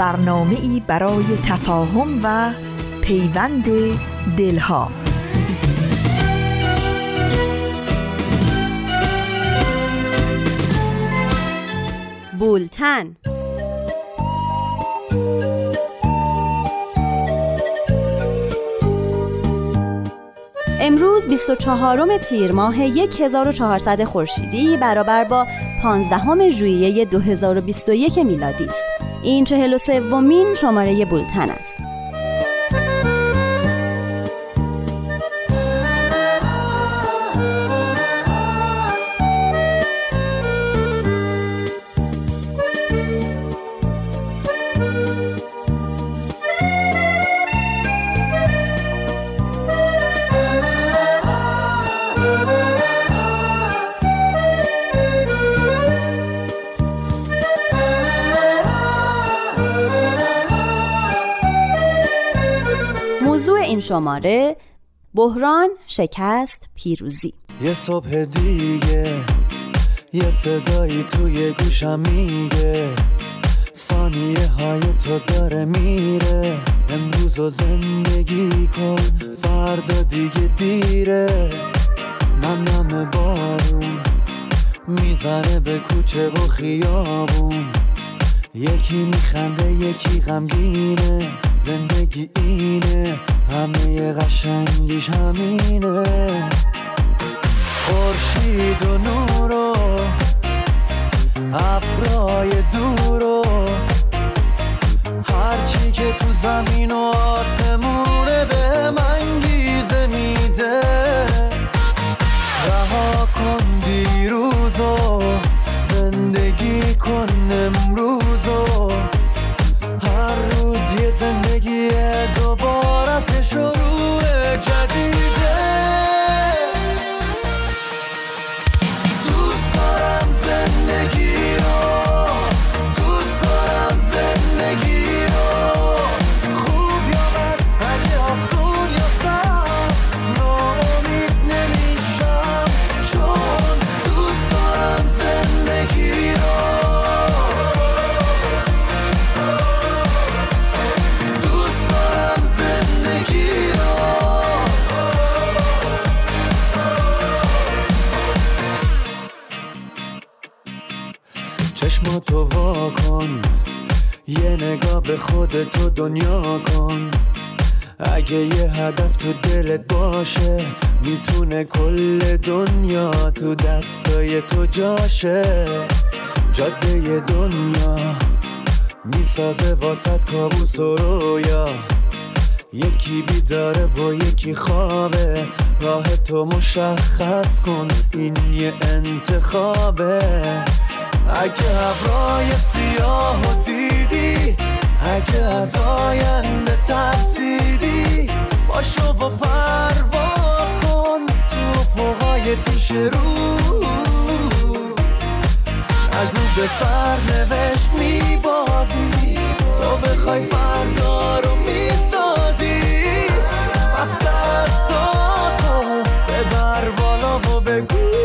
برنامه ای برای تفاهم و پیوند دلها بولتن امروز 24 تیر ماه 1400 خورشیدی برابر با 15 ژوئیه 2021 میلادی است. این 43 ومین شماره بولتن است. این شماره بحران شکست پیروزی. یه صبح دیگه یه صدایی توی گوشم میگه. ثانیه های تو داره میره. امروز و زندگی کن فردا دیگه دیره. نم نم بارون می‌زنه به کوچه و خیابون. یکی میخنده یکی غمگینه. زندگی اینه همه قشنگیش همینه. خورشید و نور و ابرای دور و هرچی که تو زمین و آسمونه دنیا کن. اگه یه هدف تو دلت باشه می‌تونه کل دنیا تو دستای تو جاشه. جاده دنیا می‌سازه واسط کابوس و رویا. یکی بیداره و یکی خوابه. راه تو مشخص کن این یه انتخابه. اگه ابرای سیاه و دیدی اگه از آینده ترسیدی باشو و پرواز کن تو فوقای پیش رو. اگو به سر نوشت میبازی تو بخوای فردا رو می‌سازی. پس دستاتو ببر بالا و بگو.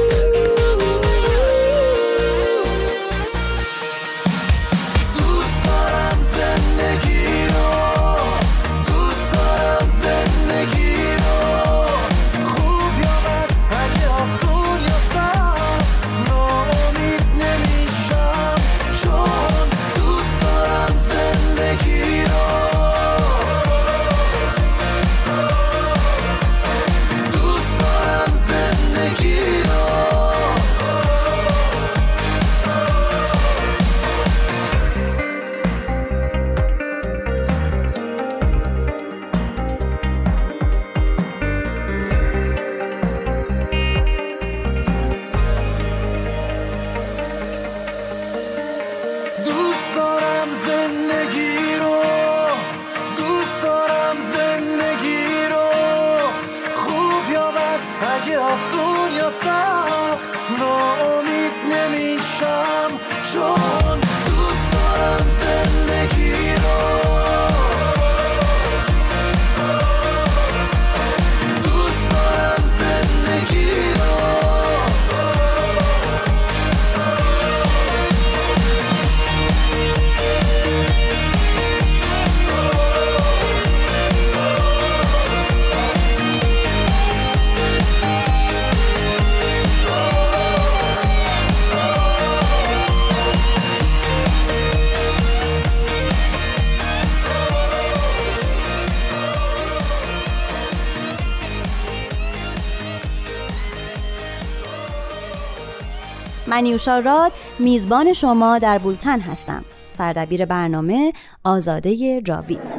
من یوشا راد میزبان شما در بولتن هستم. سردبیر برنامه آزاده جاوید.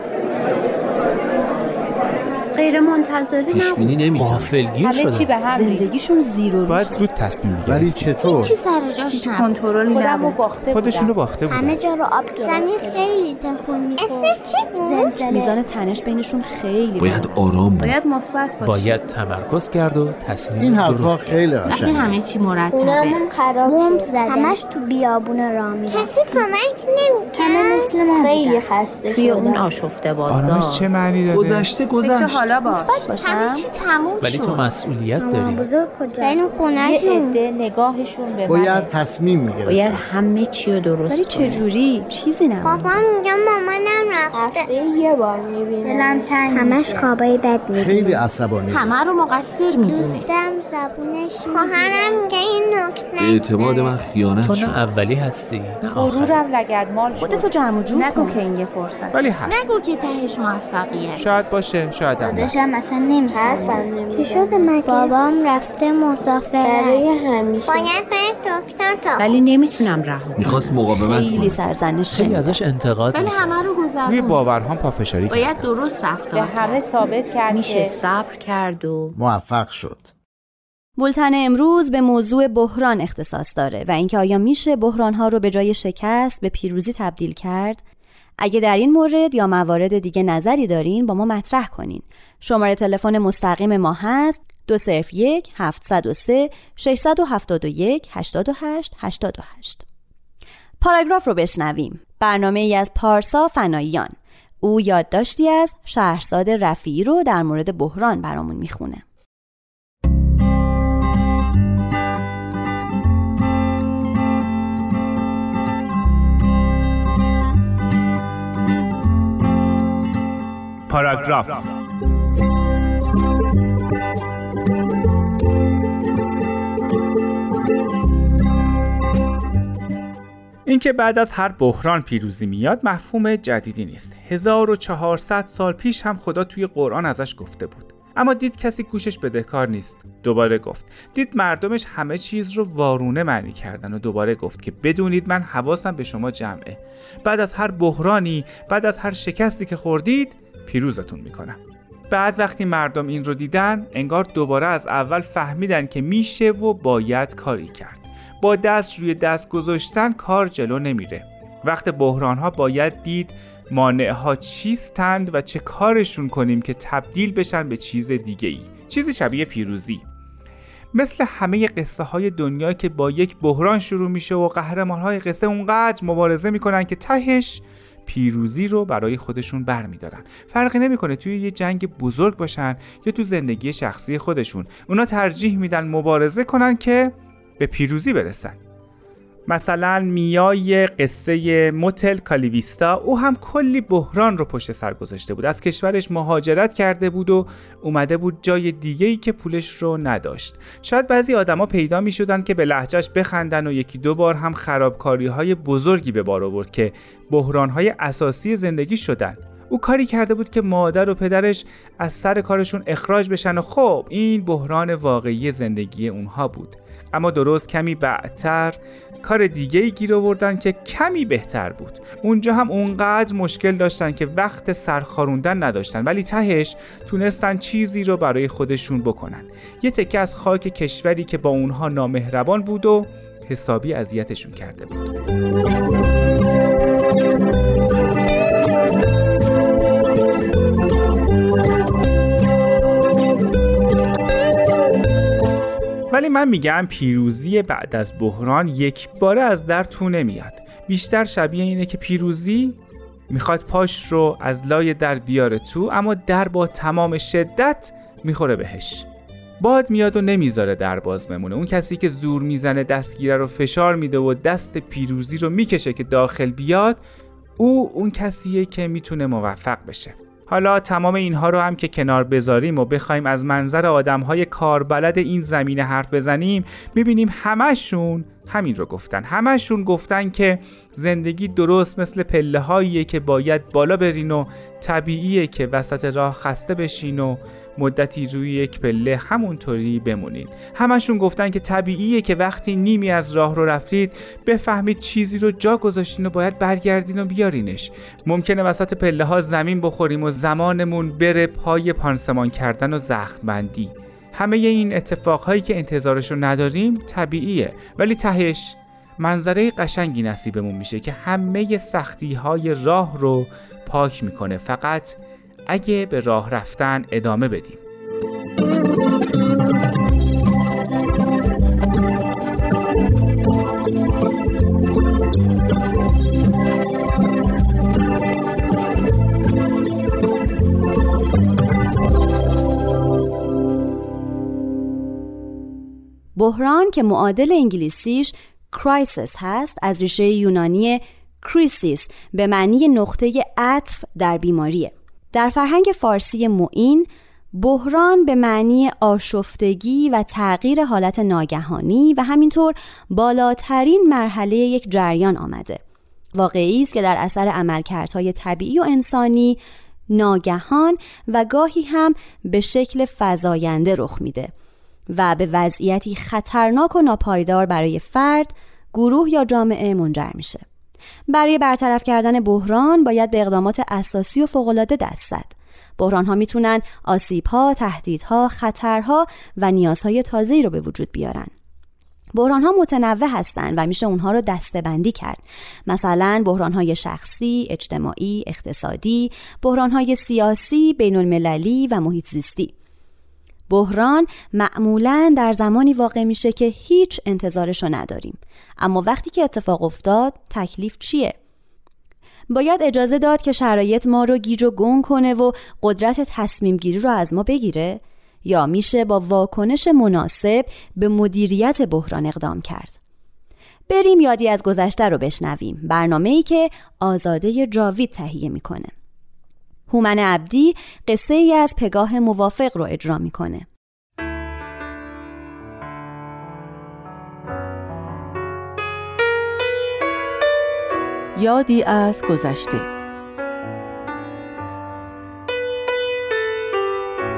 غیر منتظره پیشبینی غافلگیر چی به هم. زندگیشون زیر و باید روز زود تصمیم ولی می‌گیرن چطور؟ چی سر جاش نبود. کنترلی خودم رو باخته خودشون رو بودم باخته بودن. همه جا رو آب زمین خیلی تکون می‌خورد اسمش چی بود؟ زلزله. میزان تنش بینشون خیلی باید. آرام بود. باید مثبت باشی باید تمرکز کرد و تصمیم این حرفا خیلی قشنگه. همه چی مرتبه. خونمون خراب شد. همش تو بیابون راه می‌رفتیم. کسی کمک نمی‌کرد. مثل ما خیلی خسته توی اون آشفته آرامش بازار چه معنی داره گذشته گذشت حالا باش. مثبت باشم. همه چی تموم ولی تو مسئولیت داری. بزرگ کجا این یه خونهشون عده نگاهشون به باید منه. تصمیم می‌گرفت باید همه چی رو درست ولی کنی. چجوری چیزی نمونده بابا میگم مامانم رفته. یه بار می‌بینم دلم تنگ همش خوابای بد خیلی می‌بینم عصبانی. همه رو مقصر می‌دونی. دوستم زبونش خواهرم میگه این نکته اعتماد من خیانت تو شد. نه اولی هستی نه غرورم لگدمال شد خودتو جمع و جور نگو که این یه فرصت. ولی هست. نگو که تهش موفقیت. شاید باشه شاید هم. داداشم اصلا نمی‌زنه. چی شده مگه؟ بابام رفته مسافرت. برای همیشه. باید بره دکتر تا ولی نمی‌تونم رها می‌خواست مقاومت خیلی سرزنش خیلی. ازش انتقاد ولی. همه رو روی گذرون باورهام پافشاری کرد باید درست به رفتار همه کرد. ثابت کرد میشه صبر کرد و موفق شد. بولتن امروز به موضوع بحران اختصاص داره و اینکه آیا میشه بحرانها رو به جای شکست به پیروزی تبدیل کرد؟ اگه در این مورد یا موارد دیگه نظری دارین با ما مطرح کنین. شماره تلفن مستقیم ما هست دو صرف یک هفتصد و سه ششصد و هفتاد و یک هشتاد و هشت هشتاد و هشت. پاراگراف رو بشنویم. برنامه ای از پارسا فناییان او یادداشتی از شهرزاد رفیعی رو در مورد بحران برامون می‌خونه. پاراگراف اینکه بعد از هر بحران پیروزی میاد مفهوم جدیدی نیست. 1400 سال پیش هم خدا توی قرآن ازش گفته بود. اما دید کسی گوشش بدهکار نیست. دوباره گفت. دید مردمش همه چیز رو وارونه معنی کردن و دوباره گفت که بدونید من حواسم به شما جمعه. بعد از هر بحرانی بعد از هر شکستی که خوردید پیروزتون می‌کنم. بعد وقتی مردم این رو دیدن انگار دوباره از اول فهمیدن که میشه و باید کاری کرد. با دست روی دست گذاشتن کار جلو نمیره. وقت بحران ها باید دید مانع ها چیستند و چه کارشون کنیم که تبدیل بشن به چیز دیگه ای چیزی شبیه پیروزی. مثل همه قصه های دنیا که با یک بحران شروع میشه و قهرمان های قصه اونقدر مبارزه می‌کنن که تهش پیروزی رو برای خودشون برمیدارن. فرقی نمی‌کنه توی یه جنگ بزرگ باشن یا تو زندگی شخصی خودشون. اونا ترجیح میدن مبارزه کنن که به پیروزی برسن. مثلا میای قصه موتل کالیویستا او هم کلی بحران رو پشت سر گذاشته بود. از کشورش مهاجرت کرده بود و اومده بود جای دیگه ای که پولش رو نداشت. شاید بعضی آدما پیدا می شدن که به لهجهش بخندن و یکی دو بار هم خرابکاری های بزرگی به بار آورد که بحران های اساسی زندگی شدن. او کاری کرده بود که مادر و پدرش از سر کارشون اخراج بشن و خب این بحران واقعی زندگی اونها بود. اما درست کمی بعدتر کار دیگه ای گیر آوردن که کمی بهتر بود. اونجا هم اونقدر مشکل داشتن که وقت سرخاروندن نداشتن ولی تهش تونستن چیزی رو برای خودشون بکنن. یه تکه از خاک کشوری که با اونها نامهربان بود و حسابی اذیتشون کرده بود. ولی من میگم پیروزی بعد از بحران یک باره از در تو نمیاد. بیشتر شبیه اینه که پیروزی می‌خواد پاش رو از لای در بیاره تو اما در با تمام شدت می‌خوره بهش. باد میاد و نمی‌ذاره در باز بمونه. اون کسی که زور می‌زنه دستگیره رو فشار میده و دست پیروزی رو می‌کشه که داخل بیاد او اون کسیه که می‌تونه موفق بشه. حالا تمام اینها رو هم که کنار بذاریم و بخوایم از منظر آدمهای کاربلد این زمینه حرف بزنیم می‌بینیم همشون همین رو گفتن. همشون گفتن که زندگی درست مثل پله که باید بالا برین و طبیعیه که وسط راه خسته بشین و مدتی روی یک پله همونطوری بمونید. همشون گفتن که طبیعیه که وقتی نیمی از راه رو رفتید بفهمید چیزی رو جا گذاشتین و باید برگردین و بیارینش. ممکنه وسط پله ها زمین بخوریم و زمانمون بره پای پانسمان کردن و زخم بندی همه این اتفاقهایی که انتظارش رو نداریم طبیعیه. ولی تهش منظره قشنگی نصیبمون میشه که همه سختی های راه رو پاک می‌کنه. فقط اگه به راه رفتن ادامه بدیم. بحران که معادل انگلیسیش crisis هست از ریشه یونانی کریسیس به معنی نقطه عطف در بیماریه. در فرهنگ فارسی معین بحران به معنی آشفتگی و تغییر حالت ناگهانی و همینطور بالاترین مرحله یک جریان آمده واقعی است که در اثر عملکردهای طبیعی و انسانی ناگهان و گاهی هم به شکل فزاینده رخ میده و به وضعیتی خطرناک و ناپایدار برای فرد، گروه یا جامعه منجر میشه. برای برطرف کردن بحران باید به اقدامات اساسی و فوق‌العاده دست زد. بحران ها می‌تونن آسیب ها، تهدیدها، خطرها و نیازهای تازه‌ای رو به وجود بیارن. بحران ها متنوع هستند و میشه اونها رو دسته کرد. مثلا بحران های شخصی، اجتماعی، اقتصادی، بحران های سیاسی، بین المللی و محیط زیستی. بحران معمولا در زمانی واقع میشه که هیچ انتظارشو نداریم. اما وقتی که اتفاق افتاد تکلیف چیه؟ باید اجازه داد که شرایط ما رو گیج و گم کنه و قدرت تصمیم گیری رو از ما بگیره؟ یا میشه با واکنش مناسب به مدیریت بحران اقدام کرد؟ بریم یادی از گذشته رو بشنویم. برنامه ای که آزاده جاوید تهیه می‌کنه. هومن عبدی قصه ای از پگاه موافق رو اجرا می‌کنه. یادی از گذشته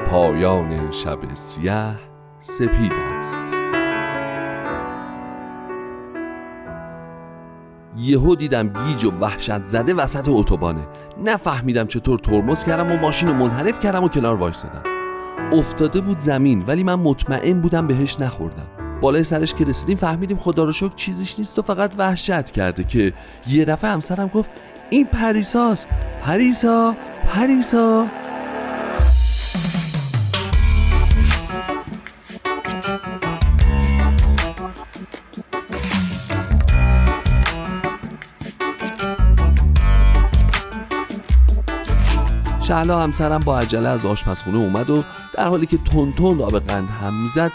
پایان شب سیاه سپید است یهو دیدم گیج و وحشت زده وسط اتوبانه. نفهمیدم چطور ترمز کردم و ماشین رو منحرف کردم و کنار وایستادم. افتاده بود زمین ولی من مطمئن بودم بهش نخوردم. بالای سرش که رسیدیم فهمیدیم خدا رو شکر چیزیش نیست و فقط وحشت کرده که یه دفعه همسرم گفت این پریساست پریسا پریسا. شهلا همسرم با عجله از آشپزخونه اومد و در حالی که تون تون آب قند هم می‌زد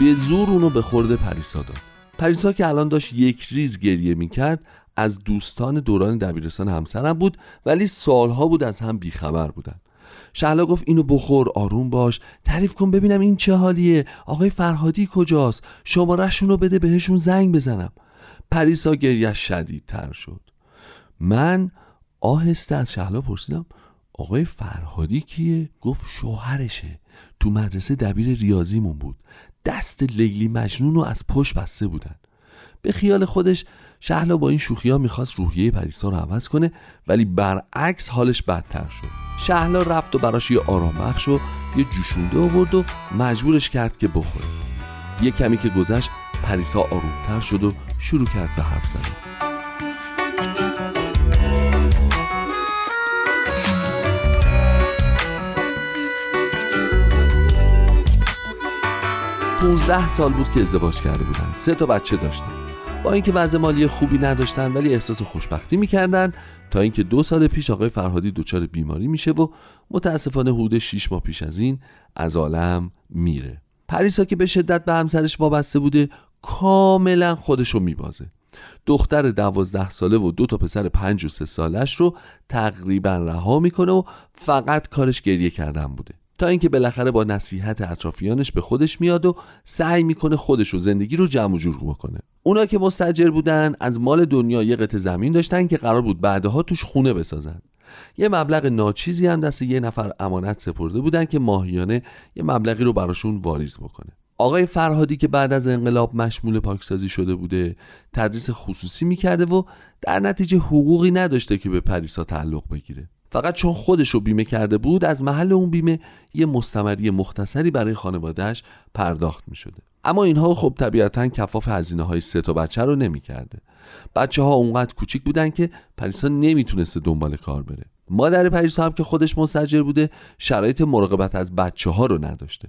به زور اونو به خورده پریسا داد. پریسا که الان داشت یک ریز گریه می‌کرد از دوستان دوران دبیرستان همسرم بود ولی سالها بود از هم بیخبر بودن. شهلا گفت اینو بخور آروم باش. تعریف کن ببینم این چه حالیه. آقای فرهادی کجاست؟ شمارهشون رو بده بهشون زنگ بزنم. پریسا گریه شدیدتر شد. من آهسته از شهلا پرسیدم آقای فرهادی کیه؟ گفت شوهرشه. تو مدرسه دبیر ریاضیمون بود. دست لیلی مجنون رو از پشت بسته بودن. به خیال خودش شهلا با این شوخی ها می‌خواست روحیه پریسا رو عوض کنه ولی برعکس حالش بدتر شد. شهلا رفت و براش یه آرام و یه جوشونده آورد و مجبورش کرد که بخوره. یه کمی که گذشت پریسا آرومتر شد و شروع کرد به حرف زدن. 15 سال بود که ازدواج کرده بودن. سه تا بچه داشتن. با اینکه وضع مالی خوبی نداشتن ولی احساس خوشبختی می‌کردن تا اینکه دو سال پیش آقای فرهادی دچار بیماری میشه و متاسفانه حدود 6 ماه پیش از این از عالم میره. پریسا که به شدت به همسرش وابسته بوده کاملا خودشو میبازه. دختر دوازده ساله و دو تا پسر پنج و سه سالش رو تقریبا رها می‌کنه و فقط کارش گریه کردن بوده. تا اینکه بالاخره با نصیحت اطرافیانش به خودش میاد و سعی می‌کنه خودش و زندگی رو جمع جور بکنه. اونا که مستجر بودن از مال دنیا یه قطع زمین داشتن که قرار بود بعدها توش خونه بسازن. یه مبلغ ناچیزی هم دست یه نفر امانت سپرده بودن که ماهیانه یه مبلغی رو براشون واریز بکنه. آقای فرهادی که بعد از انقلاب مشمول پاکسازی شده بوده تدریس خصوصی می‌کرده و در نتیجه حقوقی نداشته که به پریسا تعلق بگیره. فقط چون خودش رو بیمه کرده بود از محل اون بیمه یه مستمری مختصری برای خانوادهش پرداخت می شده اما اینها خب طبیعتا کفاف هزینه های سه تا بچه رو نمی کرده بچه ها اونقدر کوچیک بودن که پریسا نمی‌تونسته دنبال کار بره. مادر پریسا هم که خودش مستجر بوده شرایط مراقبت از بچه ها رو نداشته.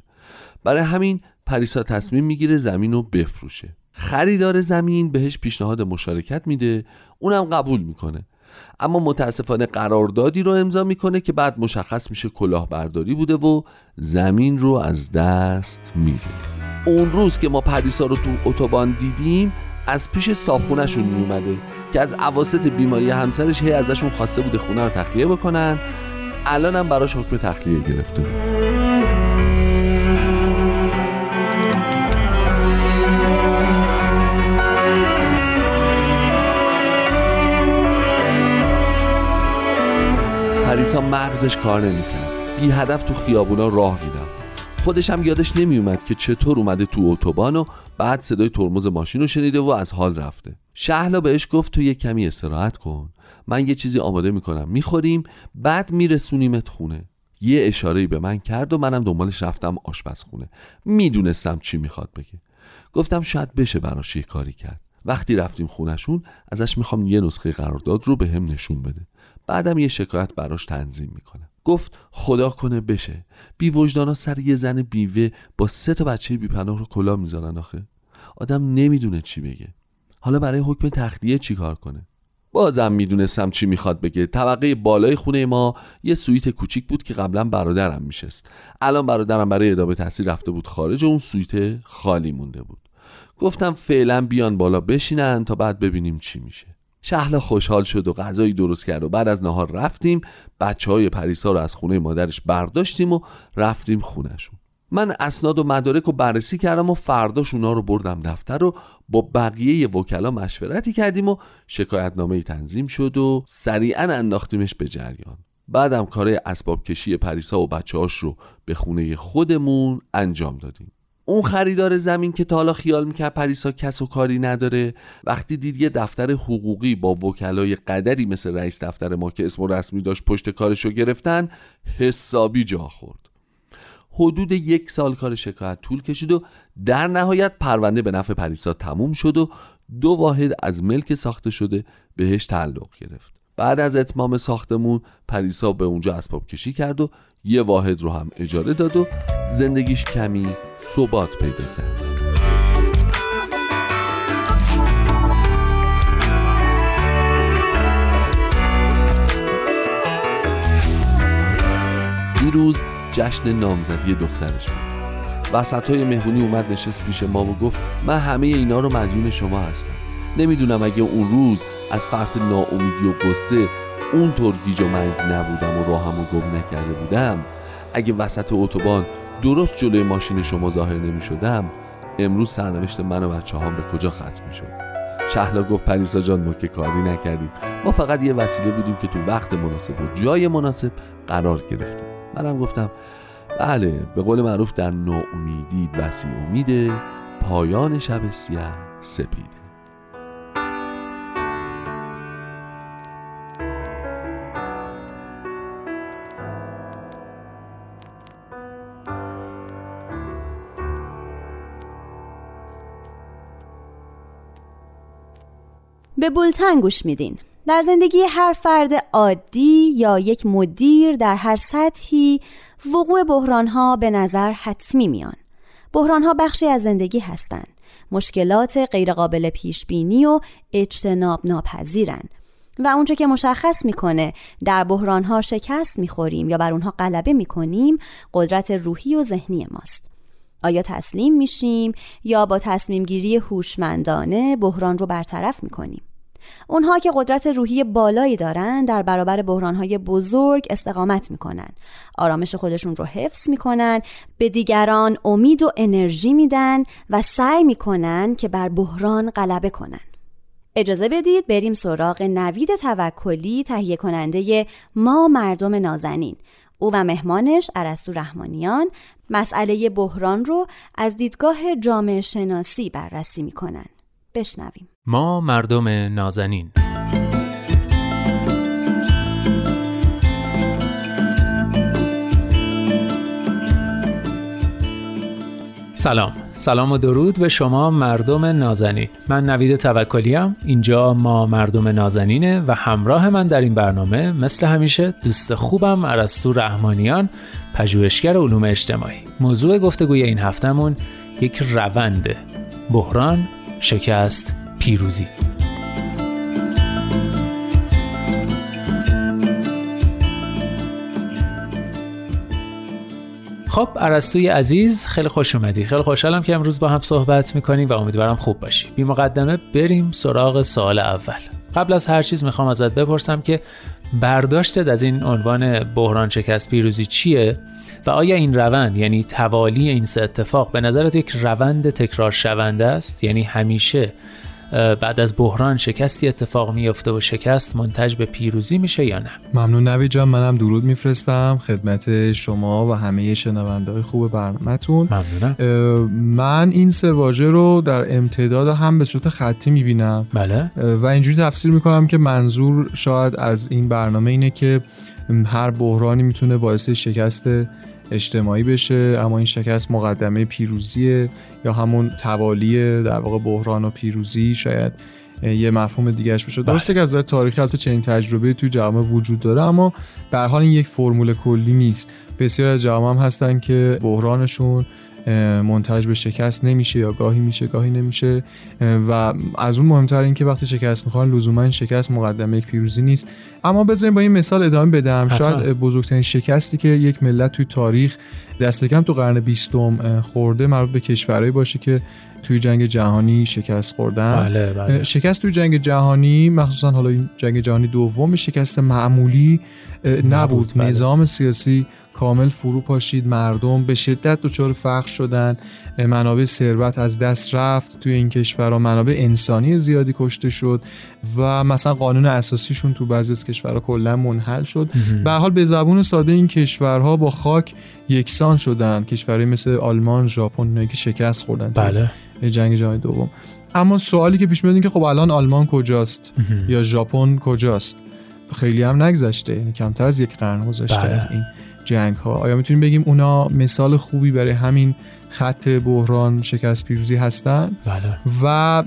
برای همین پریسا تصمیم می‌گیره زمین رو بفروشه. خریدار زمین بهش پیشنهاد مشارکت میده. اونم قبول می‌کنه. اما متاسفانه قراردادی رو امضا می‌کنه که بعد مشخص میشه کلاهبرداری بوده و زمین رو از دست میده. اون روز که ما پریسا رو تو اتوبان دیدیم از پیش صابخونهشون میومده که از عواست بیماری همسرش هی ازشون خواسته بوده خونه رو تخلیه بکنن. الانم براش حکم تخلیه گرفته بود. پریسا مغزش کار نمی‌کرد. بی هدف تو خیابونا راه میرم خودش هم یادش نمیومد که چطور اومده تو اتوبان و بعد صدای ترمز ماشین رو شنیده و از حال رفته. شهلا بهش گفت تو یه کمی استراحت کن. من یه چیزی آماده می‌کنم. می‌خوریم بعد میرسونیمت خونه. یه اشاره به من کرد و منم دنبالش رفتم آشپزخونه. می‌دونستم چی می‌خواد بگه. گفتم شاید بشه براش یه کاری کرد. وقتی رفتیم خونشون ازش می‌خوام یه نسخه قرارداد رو به هم نشون بده. بعدم یه شکایت براش تنظیم می‌کنه. گفت خدا کنه بشه. بی وجدانا سر یه زن بیوه با سه تا بچه بی پناه رو کلا می‌زنن آخه. آدم نمی‌دونه چی بگه. حالا برای حکم تخلیه چی کار کنه؟ بازم می‌دونستم چی می‌خواد بگه. طبقه بالای خونه ما یه سویت کوچیک بود که قبلا برادرم میشست. الان برادرم برای ادامه تحصیل رفته بود خارج اون سویت خالی مونده بود. گفتم فعلا بیان بالا بشینن تا بعد ببینیم چی میشه. شهلا خوشحال شد و غذایی درست کرد و بعد از نهار رفتیم. بچه های پریسا رو از خونه مادرش برداشتیم و رفتیم خونشون من اسناد و مدارک رو بررسی کردم و فرداش اونا رو بردم دفتر و با بقیه وکلا مشورتی کردیم و شکایتنامه تنظیم شد و سریعا انداختیمش به جریان. بعدم کار اسباب کشی پریسا و بچه هاش رو به خونه خودمون انجام دادیم. اون خریدار زمین که تا حالا خیال می‌کرد پریسا کس و کاری نداره وقتی دید یه دفتر حقوقی با وکلای قدری مثل رئیس دفتر ما که اسم رسمی داشت پشت کارشو گرفتن حسابی جا خورد. حدود یک سال کار شکایت طول کشید و در نهایت پرونده به نفع پریسا تموم شد و دو واحد از ملک ساخته شده بهش تعلق گرفت. بعد از اتمام ساختمون پریسا به اونجا اسباب کشی کرد و یه واحد رو هم اجاره داد و زندگیش کمی ثبات پیدا کرد. دیروز جشن نامزدی دخترش بود. وسط های مهمونی اومد نشست پیش ما و گفت من همه اینا رو مدیون شما هستم. نمی‌دونم اگه اون روز از فرط ناامیدی و قصه اونطور گیج و منگ نبودم و راهم و گم نکرده بودم اگه وسط اتوبان درست جلوی ماشین شما ظاهر نمی شدم امروز سرنوشت من و بچه هم به کجا ختم می شد شهلا گفت پریسا جان ما که کاری نکردیم. ما فقط یه وسیله بودیم که تو وقت مناسب و جای مناسب قرار گرفتیم. منم گفتم بله به قول معروف در ناامیدی بسی امیده پایان شب سیاه سپیده. به بولتن گوش میدین. در زندگی هر فرد عادی یا یک مدیر در هر سطحی وقوع بحرانها به نظر حتمی میان. بحرانها بخشی از زندگی هستند. مشکلات غیرقابل پیش بینی و اجتناب ناپذیرن. و اونچه که مشخص می‌کنه در بحرانها شکست می‌خوریم یا بر اونها غلبه می‌کنیم قدرت روحی و ذهنی ماست. آیا تسلیم میشیم یا با تصمیم گیری هوشمندانه بحران رو برطرف می‌کنیم؟ اونها که قدرت روحی بالایی دارن در برابر بحرانهای بزرگ استقامت می‌کنن. آرامش خودشون رو حفظ می‌کنن به دیگران امید و انرژی میدن و سعی می‌کنن که بر بحران غلبه کنن. اجازه بدید بریم سراغ نوید توکلی تهیه کننده ما مردم نازنین. او و مهمانش عرستو رحمانیان مسئله بحران رو از دیدگاه جامعه شناسی بررسی می‌کنن. بشنویم. ما مردم نازنین. سلام. سلام و درود به شما مردم نازنین. من نوید توکلیم. اینجا ما مردم نازنینه و همراه من در این برنامه مثل همیشه دوست خوبم عرستو رحمانیان پژوهشگر علوم اجتماعی. موضوع گفتگوی این هفتهمون یک رونده بحران شکست پیروزی. خب عرستوی عزیز خیلی خوش اومدی. خیلی خوشحالم که امروز با هم صحبت می‌کنیم و امیدوارم خوب باشی. بی مقدمه بریم سراغ سوال اول. قبل از هر چیز می‌خوام ازت بپرسم که برداشتت از این عنوان بحران شکست پیروزی چیه و آیا این روند یعنی توالی این سه اتفاق به نظرت یک روند تکرار شونده است؟ یعنی همیشه بعد از بحران شکستی اتفاق میفته و شکست منتج به پیروزی میشه یا نه؟ ممنون نوی جان منم درود میفرستم. خدمت شما و همه شنونده های خوب برنامهتون. ممنونم. من این سه واژه رو در امتداد هم به صورت خطی می‌بینم. بله. و اینجوری تفسیر می‌کنم که منظور شاید از این برنامه اینه که هر بحرانی می‌تونه باعث شکست اجتماعی بشه اما این شکست مقدمه پیروزیه یا همون توالی در واقع بحران و پیروزی شاید یه مفهوم دیگهش بشه. درسته که از نظر تاریخی البته چنین تجربه توی جامعه وجود داره اما به حال این یک فرمول کلی نیست. بسیار از جامعه هم هستن که بحرانشون منتج به شکست نمیشه یا گاهی میشه گاهی نمیشه. و از اون مهمتر این که وقتی شکست می‌خوان لزوما شکست مقدمه یک پیروزی نیست. اما بذاریم با این مثال ادامه بدم. شاید بزرگترین شکستی که یک ملت توی تاریخ دست کم تو قرن بیستم خورده مربوط به کشورهایی باشه که توی جنگ جهانی شکست خوردن. بله بله. شکست توی جنگ جهانی مخصوصا حالا این جنگ جهانی دوم شکست معمولی نبود. بله. نظام سیاسی کامل فرو پاشید. مردم به شدت دچار فقر شدن. منابع ثروت از دست رفت توی این کشورها. منابع انسانی زیادی کشته شد و مثلا قانون اساسیشون تو بعضی از کشورها کلا منحل شد. به حال به زبون ساده این کشورها با خاک یکسان شدن. کشورهای مثل آلمان ژاپن که شکست خوردن. بله. جنگ جهانی دوم. اما سوالی که پیش میاد که خب الان آلمان کجاست؟ یا ژاپن کجاست؟ خیلی هم نگذشته. یعنی کمتر از یک قرن گذشته بله. از این. جنگ ها آیا می‌تونیم بگیم اونا مثال خوبی برای همین خط بحران شکست پیروزی هستن؟ بله. و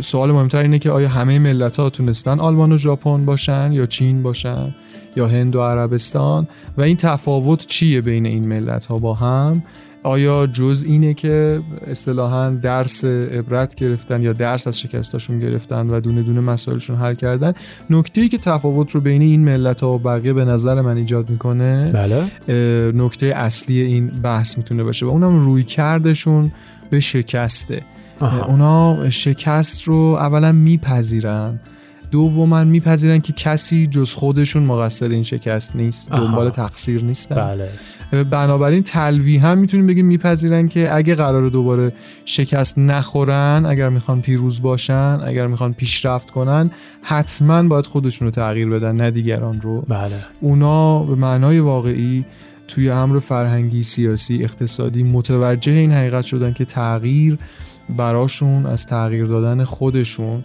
سوال مهمتر اینه که آیا همه ملت ها تونستن آلمان و ژاپن باشن یا چین باشن یا هند و عربستان؟ و این تفاوت چیه بین این ملت ها با هم؟ آیا جز اینه که اصطلاحا درس عبرت گرفتن یا درس از شکستاشون گرفتن و دونه دونه مسائلشون حل کردن؟ نکته که تفاوت رو بین این ملت ها و بقیه به نظر من ایجاد می‌کنه بله. نکته اصلی این بحث می‌تونه باشه و اونم روی کردشون به شکسته. آها. اونا شکست رو اولا میپذیرن. دوما میپذیرن که کسی جز خودشون مقصر این شکست نیست. دنبال تقصیر نیستن. بله. بنابراین تلوی هم می‌تونیم بگیم میپذیرن که اگه قرار دوباره شکست نخورن اگر می‌خوان پیروز باشن اگر می‌خوان پیشرفت کنن حتما باید خودشون رو تغییر بدن نه دیگران رو. بله. اونا به معنای واقعی توی امر فرهنگی سیاسی اقتصادی متوجه این حقیقت شدن که تغییر براشون از تغییر دادن خودشون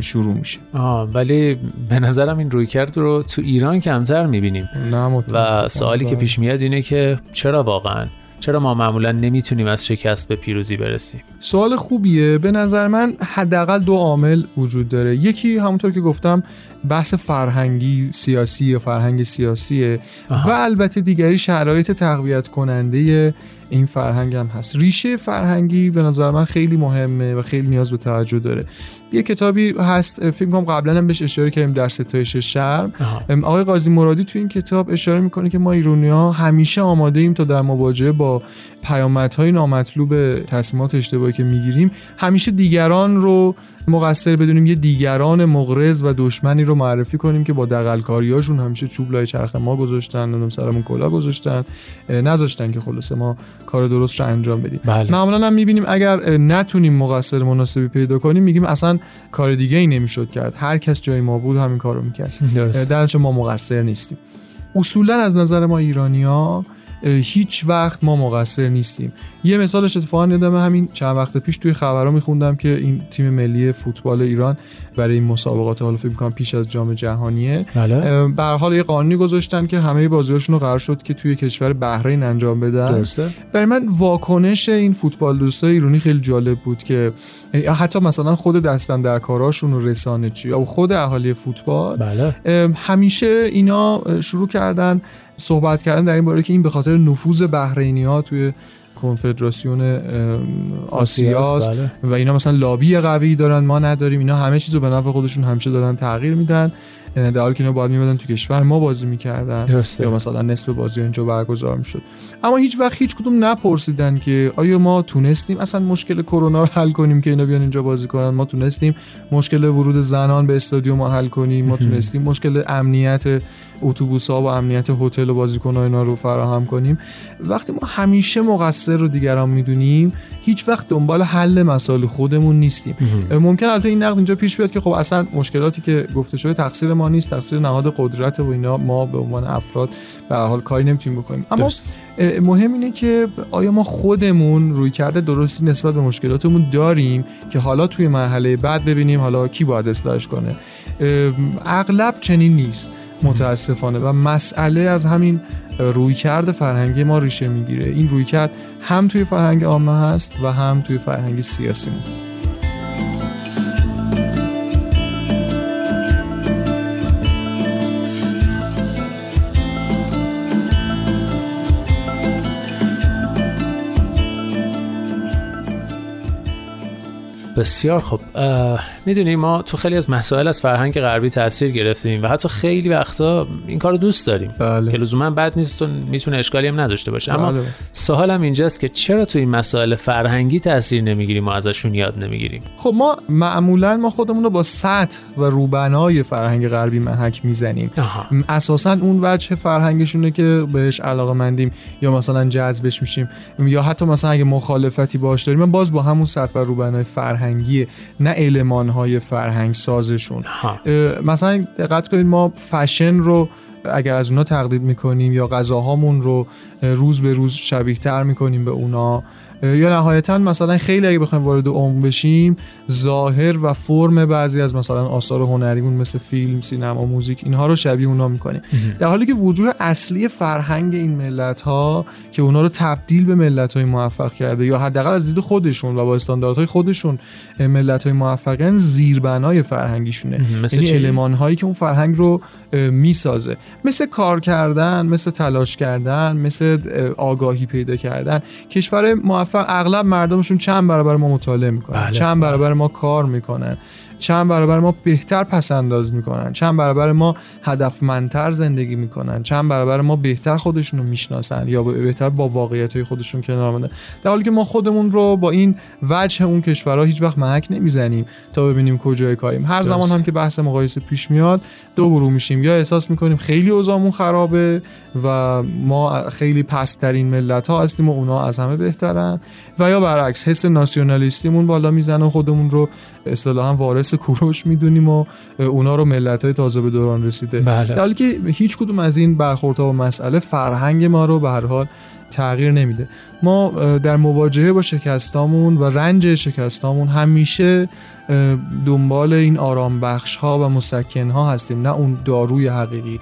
شروع میشه. آه ولی به نظرم این روی کرد رو تو ایران کمتر می‌بینیم. نه و سوالی که پیش میاد اینه که چرا واقعا؟ چرا ما معمولا نمی‌تونیم از شکست به پیروزی برسیم؟ سوال خوبیه. به نظر من حداقل دو عامل وجود داره. یکی همونطور که گفتم بحث فرهنگی سیاسی یا فرهنگ سیاسیه آها. و البته دیگری شرایط تقویت کننده این فرهنگ هم هست. ریشه فرهنگی به نظر من خیلی مهمه و خیلی نیاز به توجه داره. یه کتابی هست فکر کنم قبلا هم بهش اشاره کردیم در ستایش شرم آقای قاضی مرادی تو این کتاب اشاره می‌کنه که ما ایرانی ها همیشه آماده ایم تا در مواجهه با پیامدهای نامطلوب تصمیمات اشتباهی که می‌گیریم همیشه دیگران رو مقصر بدونیم یه دیگران مغرض و دشمنی رو معرفی کنیم که با دغلکاریاشون همیشه چوب لای چرخ ما گذاشتن نمی‌دونم سرمون کلا گذاشتن نذاشتن که خلاصه ما کار درست رو انجام بدیم. بله. معمولا هم می‌بینیم اگر نتونیم مقصر مناسبی پیدا کنیم میگیم اصلا کار دیگه ای نمی‌شد کرد. هر کس جای ما بود همین کارو می‌کرد. در ما مقصر نیستیم. اصولا از نظر ما ایرانیا هیچ وقت ما مقصر نیستیم. یه مثالش اتفاقا یادم همین چند وقت پیش توی خبرها میخوندم که این تیم ملی فوتبال ایران برای این مسابقات حالا فکر می‌کنم پیش از جام جهانیه. بله. به حال یه قانونی گذاشتن که همه بازیاشون رو قرار شد که توی کشور بحرین انجام بدن. درسته. برای من واکنش این فوتبال دوستای ایرانی خیلی جالب بود که حتی مثلا خود دستن در کاراشون و رسانه چی یا خود اهالی فوتبال. بله. همیشه اینا شروع کردن صحبت کردن در این باره که این به خاطر نفوذ بحرینی ها توی کنفدراسیون آسیاست بله. و اینا مثلا لابی قوی دارن ما نداریم اینا همه چیزو به نفع خودشون همیشه دارن تغییر میدن در حالی که اینا باید میمدن تو کشور ما بازی می‌کردن. یا مثلا نصف بازی اینجا برگزار می‌شد. اما هیچ وقت هیچ کدوم نپرسیدن که آیا ما تونستیم اصلا مشکل کرونا رو حل کنیم که اینا بیان اینجا بازی کنن؟ ما تونستیم مشکل ورود زنان به استادیوم حل کنیم. ما تونستیم مشکل امنیت اتوبوس ها و امنیت هتل و بازیکن ها اینا رو فراهم کنیم. وقتی ما همیشه مقصر رو دیگران می‌دونیم هیچ وقت دنبال حل مسائل خودمون نیستیم. ممکن البته این نقد اینجا پیش بیاد که خب اصلا مشکلاتی که گفته شده تقصیر ما نیست تقصیر نهاد قدرت و اینا. ما به عنوان افراد به حال کاری نمی‌تونیم بکنیم. اما درست. مهم اینه که آیا ما خودمون روی کرده درستی نسبت به مشکلاتمون داریم که حالا توی مرحله بعد ببینیم حالا کی باید اصلاحش کنه. اغلب چنین نیست متاسفانه. و مسئله از همین رویکرد فرهنگی ما ریشه می‌گیره. این رویکرد هم توی فرهنگ عامه هست و هم توی فرهنگ سیاسی. بسیار خب می‌دونی ما تو خیلی از مسائل از فرهنگ غربی تاثیر گرفتیم و حتی خیلی وقتا این کار رو دوست داریم بله. که لزوما بد نیست و می‌تونه اشکالی هم نداشته باشه. اما بله. سوالم اینجاست که چرا تو این مسائل فرهنگی تاثیر نمی‌گیریم و ازشون یاد نمی‌گیریم؟ خب ما معمولا ما خودمون رو با سطح و روبنای فرهنگ غربی محک می‌زنیم. اساسا اون وجه فرهنگشونه که بهش علاقه مندیم یا مثلا جذبش میشیم یا حتی مثلا اگه مخالفتی باش داریم باز با همون سطح و روبنای فرهنگی نه علمان های فرهنگ سازشون. مثلا دقت کنید ما فشن رو اگر از اونا تقلید می‌کنیم یا غذاهامون رو روز به روز شبیه تر می‌کنیم به اونا. یا نهایتا مثلا خیلی اگه بخوایم وارد عمق بشیم ظاهر و فرم بعضی از مثلا آثار هنریمون مثل فیلم، سینما، موزیک اینها رو شبیه اونا می‌کنیم. در حالی که وجود اصلی فرهنگ این ملت ها که اونا رو تبدیل به ملت های موفق کرده یا حداقل از دید خودشون و با استانداردهای خودشون ملت های موفقن زیربنای فرهنگیشونه. یعنی المان هایی که اون فرهنگ رو می‌سازه. مثل کار کردن مثل تلاش کردن مثل آگاهی پیدا کردن. کشور موفق اغلب مردمشون چند برابر ما مطالعه می‌کنن بله. چند برابر ما کار می‌کنن چند برابر ما بهتر پس انداز می‌کنن چند برابر ما هدفمندتر زندگی می‌کنن چند برابر ما بهتر خودشون رو می‌شناسن یا بهتر با واقعیت های خودشون کنار آمدن در حالی که ما خودمون رو با این وجه اون کشورها هیچ وقت محک نمی‌زنیم تا ببینیم کجای کاریم. هر درست. زمان هم که بحث مقایسه پیش میاد دو گروه میشیم. یا احساس می‌کنیم خیلی اوضاعمون خرابه و ما خیلی پسترین ملت ها هستیم و اونا از همه بهترن و یا برعکس حس ناسیونالیستیمون بالا می‌زنه خودمون رو اصطلاحا وارث کوروش می‌دونیم و اونا رو ملت های تازه به دوران رسیده. بله. در حالی که هیچ کدوم از این برخوردها با مسئله فرهنگ ما رو به هر حال تغییر نمیده. ما در مواجهه با شکستامون و رنج شکستامون همیشه دنبال این آرام بخش ها و مسکن ها هستیم نه اون داروی حقیقی.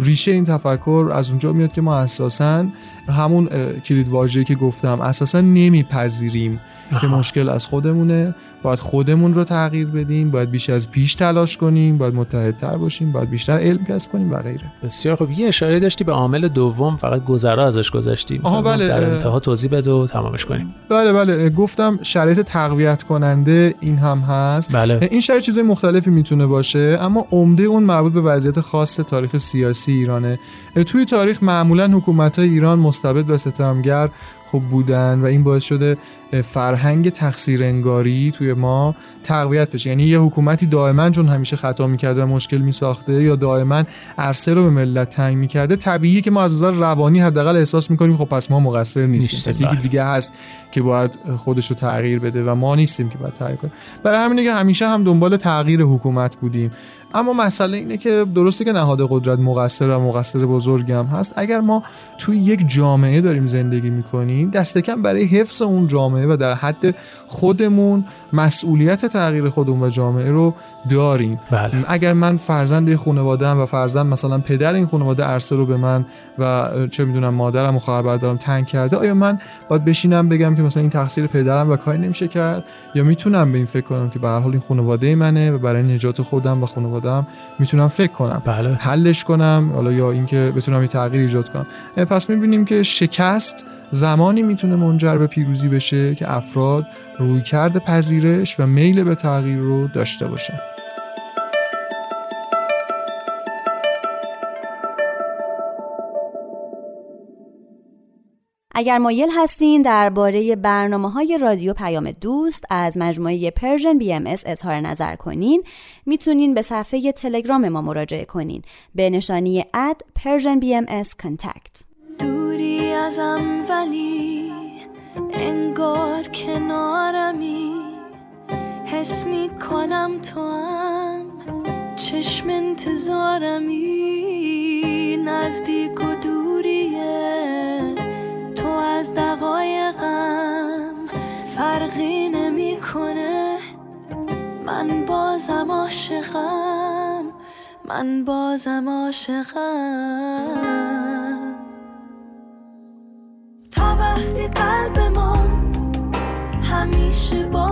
ریشه این تفکر از اونجا میاد که ما اساسا همون کلید واژه‌ای که گفتم اساسا نمیپذیریم که مشکل از خودمونه. باید خودمون رو تغییر بدیم باید بیش از پیش تلاش کنیم باید متحدتر باشیم باید بیشتر علم کسب کنیم و غیره. بسیار خوب. یه اشاره داشتی به عامل دوم فقط گذرا ازش گذاشتیم آها بله در انتها توضیح بده و تمامش کنیم. بله بله گفتم شرایط تقویت کننده این هم هست. بله. این شرایط چیزای مختلفی می‌تونه باشه اما عمده اون مربوط به وضعیت خاص تاریخ سیاسی ایرانه. توی تاریخ معمولا حکومت های ایران مستبد و ستمگر خوب بودن و این باعث شده فرهنگ تقصیر انگاری توی ما تقویت بشه. یعنی یه حکومتی دائما چون همیشه خطا می‌کرده و مشکل میساخته یا دائما عرصه رو به ملت تنگ می‌کرده طبیعیه که ما از نظر روانی حداقل احساس می‌کنیم خب پس ما مقصر نیستیم. پس یکی دیگه هست که باید خودش رو تغییر بده و ما نیستیم که باید تغییر کنیم. برای همینه که همیشه هم دنبال تغییر حکومت بودیم. اما مسئله اینه که درسته که نهاد قدرت مقصر و مقصر بزرگی هم هست. اگر ما توی یک جامعه داریم زندگی می‌کنیم دست کم برای حفظ اون جامعه و در حد خودمون مسئولیت تغییر خودمون و جامعه رو داریم. بله. اگر من فرزند خانواده و فرزند مثلا پدر این خانواده عرصه رو به من و چه می‌دونم مادرم و خواهر برادرم تنگ کرده آیا من باید بشینم بگم که مثلا این تقصیر پدرم و کاری نمیشه کرد؟ یا می‌تونم به این فکر کنم که به هر حال این خانواده منه و برای نجات خودم و خانواده‌ام می‌تونم فکر کنم. بله. حلش کنم حالا یا اینکه بتونم یه تغییر ایجاد کنم. پس می‌بینیم که شکست زمانی می‌تونه منجر به پیروزی بشه که افراد رویکرد پذیرش و میل به تغییر رو داشته باشن. اگر مایل هستین درباره برنامه های رادیو پیام دوست از مجموعه Persian BMS اظهار نظر کنین می‌تونین به صفحه تلگرام ما مراجعه کنین. به نشانی at Persian BMS contact. دوری ازم ولی انگار کنارمی. حس می کنم تو هم چشم انتظارمی. نزدیک و دوریه از دقایقم فرقی نمی‌کنه. من بازم عاشقم. من بازم عاشقم. تا وقتی قلب ما همیشه با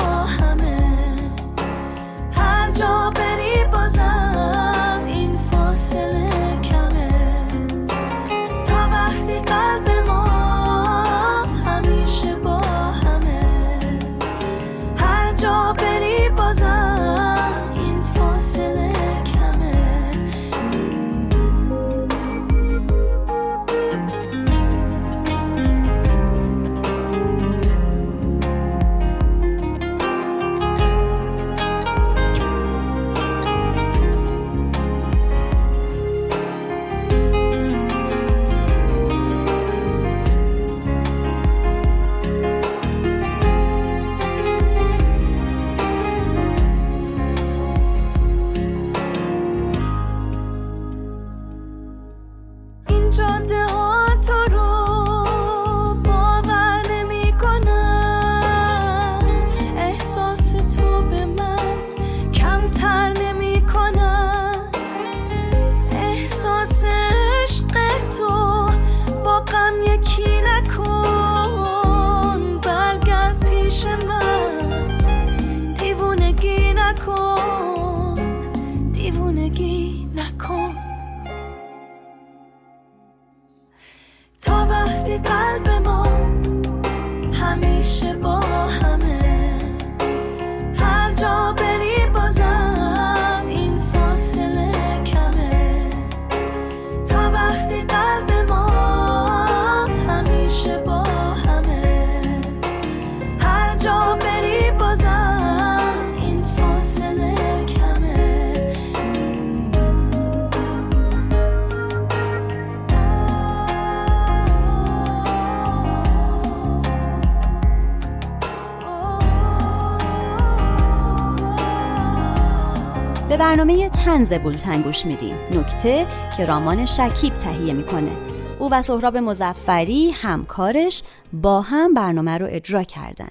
برنامه تنز بولتن گوش میدیم نکته که رامان شکیب تهیه می‌کنه. او و سهراب مزفری همکارش با هم برنامه رو اجرا کردن.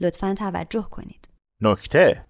لطفا توجه کنید. نکته.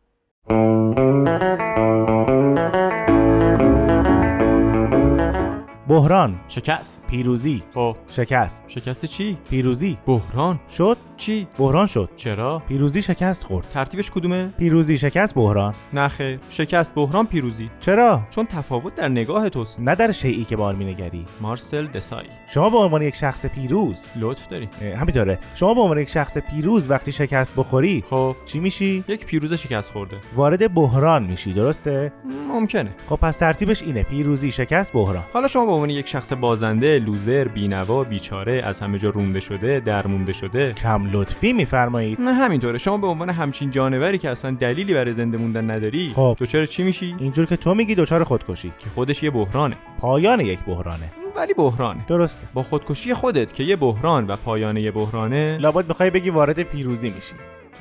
بحران. شکست. پیروزی. خب. شکست. شکست چی؟ پیروزی. بحران. شد. چی؟ بحران شد. چرا؟ پیروزی شکست خورد. ترتیبش کدومه؟ پیروزی شکست بحران. نخه. شکست بحران پیروزی. چرا؟ چون تفاوت در نگاه توست. نه در شیعی که بار مینگری. مارسل دسای. شما به عنوان یک شخص پیروز. لطف داری. اه، همینطوره. شما به عنوان یک شخص پیروز وقتی شکست بخوری خب. چی میشی؟ یک پیروز شکست خورده. وارد بحران میشی درسته؟ ممکنه. خب پس ترتیبش اینه. پیروزی شکست بحران. حالا شما به عنوان یک شخص بازنده لوزر بینوا بیچاره از همه جا رونده شده درمونده شده. کم لطفی میفرمایید. نه همینطوره. شما به عنوان همچین جانوری که اصلا دلیلی برای زنده موندن نداری خب. دچار چی میشی؟ اینجور که تو میگی دچار خودکشی. که خودش یه بحرانه. پایان یک بحرانه. ولی بحرانه. درسته. با خودکشی خودت که یه بحران و پایان یه بحرانه لابد می‌خوای بگی وارد پیروزی میشی.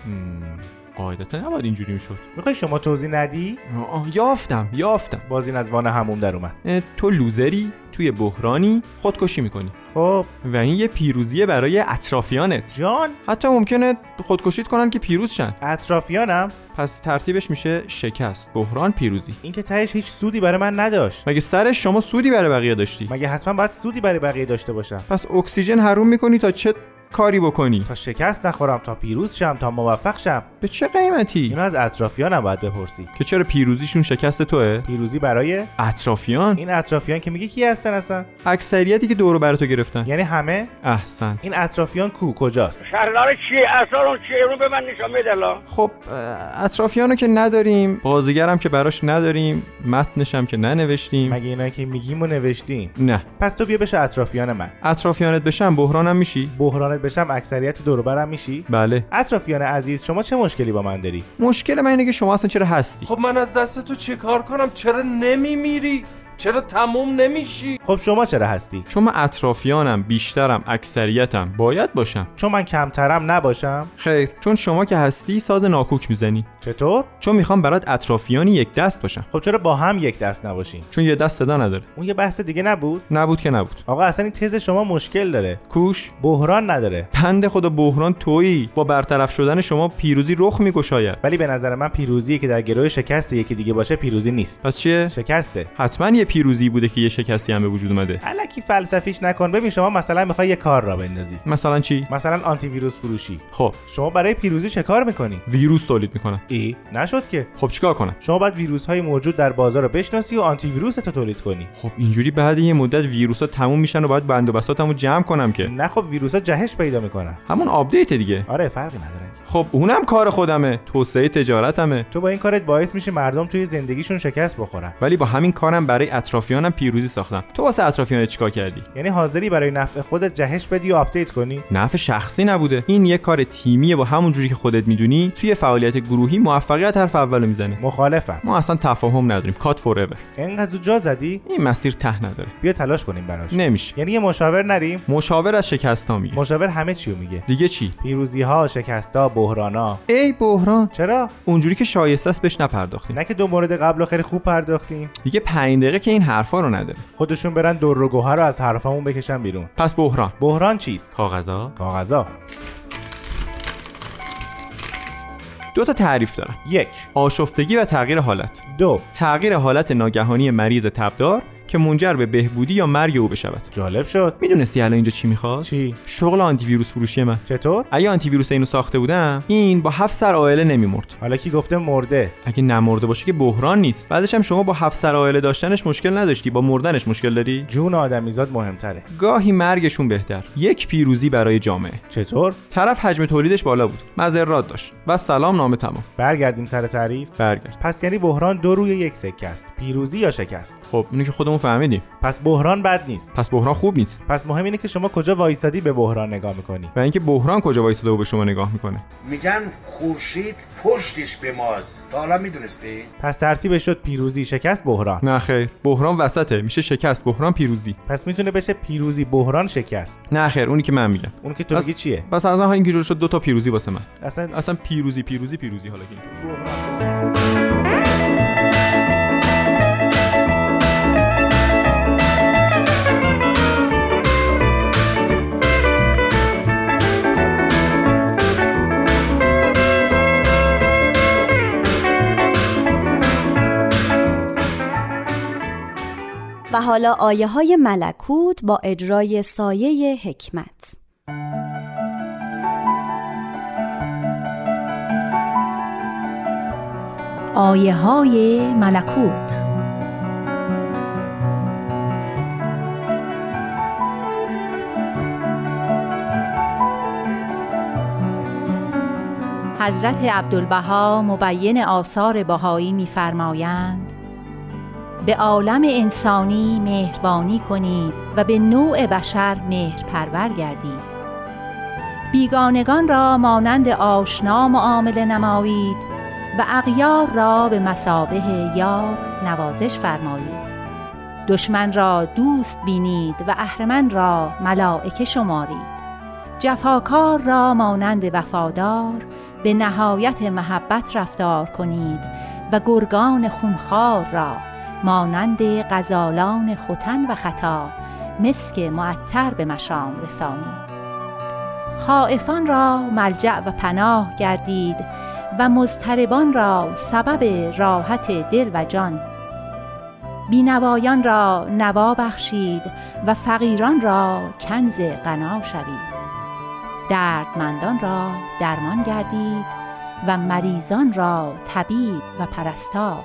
مم، قاعدتا نباید اینجوری می‌شد. می‌خوای شما توضیح ندی؟ آه، یافتم یافتم. باز این از وان هموم در اومد. تو لوزری توی بحرانی خودکشی می‌کنی. خب. و این یه پیروزیه برای اطرافیانت. جان. حتی ممکنه خودکشیت کنن که پیروز شن. اطرافیانم. پس ترتیبش میشه شکست بحران پیروزی. این که تهش هیچ سودی برای من نداشت. مگه سرش شما سودی برای بقیه داشتی؟ مگه حتما باید سودی برای بقیه داشته باشم؟ پس اکسیژن حروم می‌کنی تا چه کاری بکنی. تا شکست نخورم تا پیروز شم تا موفق شم. به چه قیمتی؟ اینو از اطرافیانم باید بپرسی. که چرا پیروزیشون شکست توه؟ پیروزی برای اطرافیان؟ این اطرافیان که میگه کی هستن اصلا؟ اکثریتی که دورو براتو گرفتن. یعنی همه؟ احسن. این اطرافیان کو؟ کجاست؟ شهردار چیه اصلا اون چیه؟ رو به من بده الان خب اطرافیانو که نداریم بازیگرم که براش نداریم متنش هم که ننوشتیم. مگه اینایی که میگیم و نوشتیم؟ نه. پس تو بیا بشه اطرافیان من. اطرافیانت بشم بحرانم میشی؟ بحرانت بشم اکثریت دور و برم میشی؟ بله. اطرافیان عزیز شما چه مشکلی با من داری؟ مشکل من اینه که شما اصلا چرا هستی؟ خب من از دست تو چه کار کنم؟ چرا نمیمیری؟ چرا تموم نمیشی؟ خب شما چرا هستی؟ چون من اطرافیانم بیشترم اکثریتم. باید باشم. چون من کمترم نباشم؟ خیر. چون شما که هستی ساز ناکوک می‌زنی. چطور؟ چون می‌خوام برات اطرافیانی یک دست باشم. خب چرا با هم یک دست نباشیم چون یه دست صدا نداره. اون یه بحث دیگه نبود؟ نبود که نبود. آقا اصلا این تز شما مشکل داره. کوش. بحران نداره. پند خدا بحران تویی. با برطرف شدن شما پیروزی رخ میگشاید. ولی به نظر من پیروزی که در گروه شکست یکی دیگه باشه پیروزی نیست. پس چیه؟ شکسته. حتما یه پیروزی بوده که یه شکستی هم به وجود اومده. الکی فلسفیش نکن. ببین شما مثلا می‌خوای یه کار را بندازی. مثلا چی؟ مثلا آنتی ویروس فروشی. خب. شما برای پیروزی چه کار می‌کنی؟ ویروس تولید می‌کنم. ای نشد که. خب چیکار کنم؟ شما باید ویروس های موجود در بازار رو بشناسی و آنتی ویروسشو تولید کنی. خب اینجوری بعد یه مدت ویروس ها تموم میشن و باید بند و بساطمو جمع کنم که. نه خب ویروس ها جهش پیدا می‌کنن. همون آپدیت دیگه. آره فرقی نداره. خب اونم کار خودمه. توسعه تجارتمه. تو با این کارت باعث میشه مردم توی زندگیشون شکست بخورن. ولی با همین کارم برای اطرافیانم پیروزی ساختم. تو واسه اطرافیانت چیکار کردی؟ یعنی حاضری برای نفع خودت جهش بدی و آپدیت کنی؟ نفع شخصی نبوده. این یه کار تیمیه و همون جوری که خودت می‌دونی توی فعالیت گروهی موفقیت حرف اولو می‌زنه. مخالفم. ما اصلا تفاهم نداریم. cut forever اینقدر جا زدی؟ این مسیر ته نداره. بیا تلاش کنیم براش. نمیشه. یعنی یه مشاور نریم؟ مشاور از شکستا میگه. مشاور همه چیو میگه. دیگه چی؟ پیروزی ها شکستا بحرانا. ای بحران. چرا؟ اونجوری که شایسته است بهش نپرداختیم. نه که دو مورد قبل خیلی خوب پرداختیم. دیگه 5 دقیقه که این حرفا رو نداره. خودشون برن در و گوهر رو از حرفامون بکشن بیرون. پس بحران. بحران چیست؟ کاغذا؟ کاغذا. دو تا تعریف دارم. یک. آشفتگی و تغییر حالت. دو. تغییر حالت ناگهانی مریض تبدار. که منجر به بهبودی یا مرگ او بشود. جالب شد. می‌دونستی الان اینجا چی می‌خواست؟ چی؟ شغل آنتی ویروس فروشی من. چطور؟ اگه آنتی ویروس اینو ساخته بودم این با هفت سر عائله نمیمرد. حالا کی گفته مرده؟ اگه نمرده باشه که بحران نیست. بعدش هم شما با هفت سر عائله داشتنش مشکل نداشتی. با مردنش مشکل داری؟ جون آدمیزاد مهمتره. گاهی مرگشون بهتر. یک پیروزی برای جامعه. چطور؟ طرف حجم تولیدش بالا بود. مذرات داشت. و سلام نامه تمام. برگردیم سر تعریف. برگرد. پس یعنی بحران دو روی یک سکه است. پیروزی یا شکست؟ خب اینو که خودمون فهمیدیم. پس بحران بد نیست. پس بحران خوب نیست. پس مهم اینه که شما کجا وایسادی به بحران نگاه می‌کنی؟ و اینکه بحران کجا وایساده و به شما نگاه می‌کنه. میگن خورشید پشتش به ماست. تا حالا می‌دونستی؟ پس ترتیبش شد پیروزی شکست بحران. نه خیر. بحران وسطه. میشه شکست بحران پیروزی. پس می‌تونه بشه پیروزی بحران شکست. نه خیر. اونی که من میگم. اون که تو پس- میگی چیه؟ پس از اینجوری شد دو تا پیروزی واسه من. اصلا اصلا پیروزی پیروزی پیروزی حالا که اینطور. و حالا آیه های ملکوت با اجرای سایه حکمت. آیه های ملکوت. حضرت عبدالبها مبین آثار بهایی می‌فرمایند به عالم انسانی مهربانی کنید و به نوع بشر مهر پرور گردید. بیگانگان را مانند آشنا معامله نمایید و اغیار را به مسابه یار نوازش فرمایید. دشمن را دوست بینید و اهرمن را ملائکه شمارید. جفاکار را مانند وفادار به نهایت محبت رفتار کنید و گرگان خونخوار را مانند غزالان ختن و خطا مسک معطر به مشام رسانید خائفان را ملجع و پناه گردید و مضطربان را سبب راحت دل و جان. بینوایان را نوا بخشید و فقیران را کنز غنا شوید. دردمندان را درمان گردید و مریضان را طبیب و پرستار.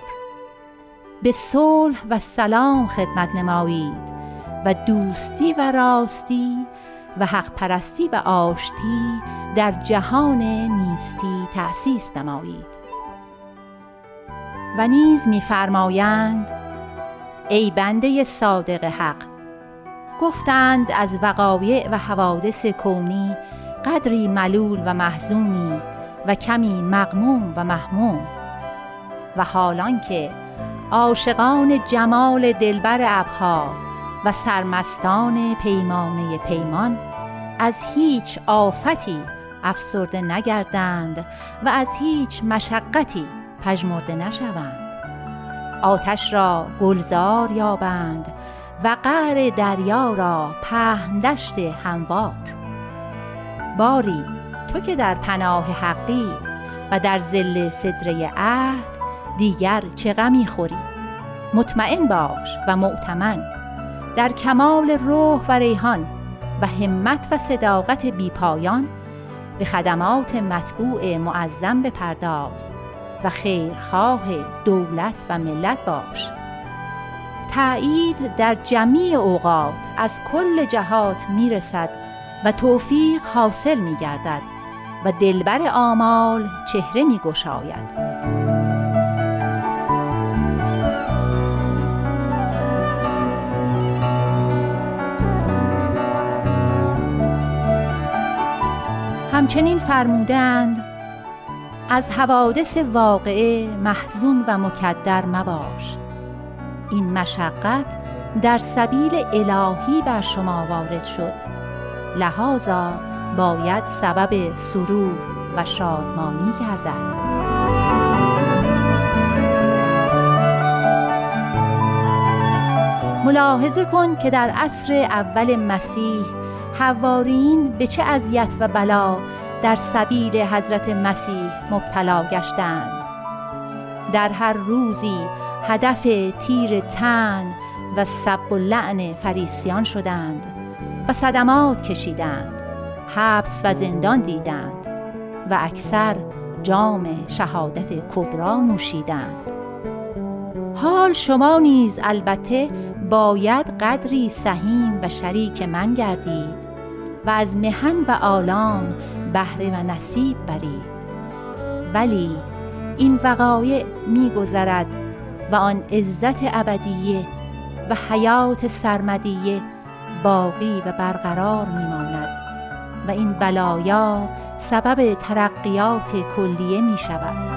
به صلح و سلام خدمت نمایید و دوستی و راستی و حق پرستی و آشتی در جهان نیستی تأسیس نمایید. و نیز می‌فرمایند ای بنده صادق حق گفتند از وقایع و حوادث کونی قدری ملول و محزونی و کمی مغموم و محموم و حالان که عاشقان جمال دلبر ابها و سرمستان پیمانه پیمان از هیچ آفتی افسرده نگردند و از هیچ مشقتی پژمرده نشوند. آتش را گلزار یابند و قعر دریا را پهندشت هموار. باری تو که در پناه حقی و در زل صدره عهد دیگر چه غمی خوری؟ مطمئن باش و معتمن در کمال روح و ریحان و همت و صداقت بیپایان به خدمات مطبوع معظم بپرداز و خیرخواه دولت و ملت باش. تایید در جمیع اوقات از کل جهات می‌رسد و توفیق حاصل میگردد و دلبر آمال چهره میگشاید. همچنین فرمودند از حوادث واقعه محزون و مکدر مباش. این مشقت در سبیل الهی بر شما وارد شد. لحاظا باید سبب سرور و شادمانی گردد. ملاحظه کن که در عصر اول مسیح حوارین به چه اذیت و بلا در سبیل حضرت مسیح مبتلا گشتند. در هر روزی هدف تیر تن و سب و لعن فریسیان شدند و صدمات کشیدند حبس و زندان دیدند و اکثر جام شهادت کبرا نوشیدند. حال شما نیز البته باید قدری سهیم و شریک من گردید. و از مهن و آلام بهره و نصیب برید ولی این وقایع میگذرد و آن عزت ابدیه و حیات سرمدیه باقی و برقرار میماند و این بلایا سبب ترقیات کلیه می شود.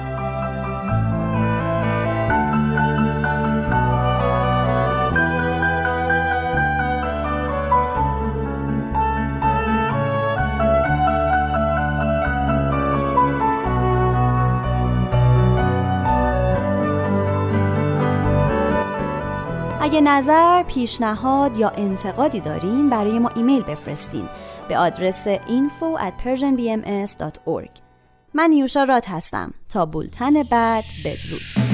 اگه نظر، پیشنهاد یا انتقادی دارین برای ما ایمیل بفرستین به آدرس info at persianbms.org من نیوشا راد هستم. تا بولتن بعد بدرود.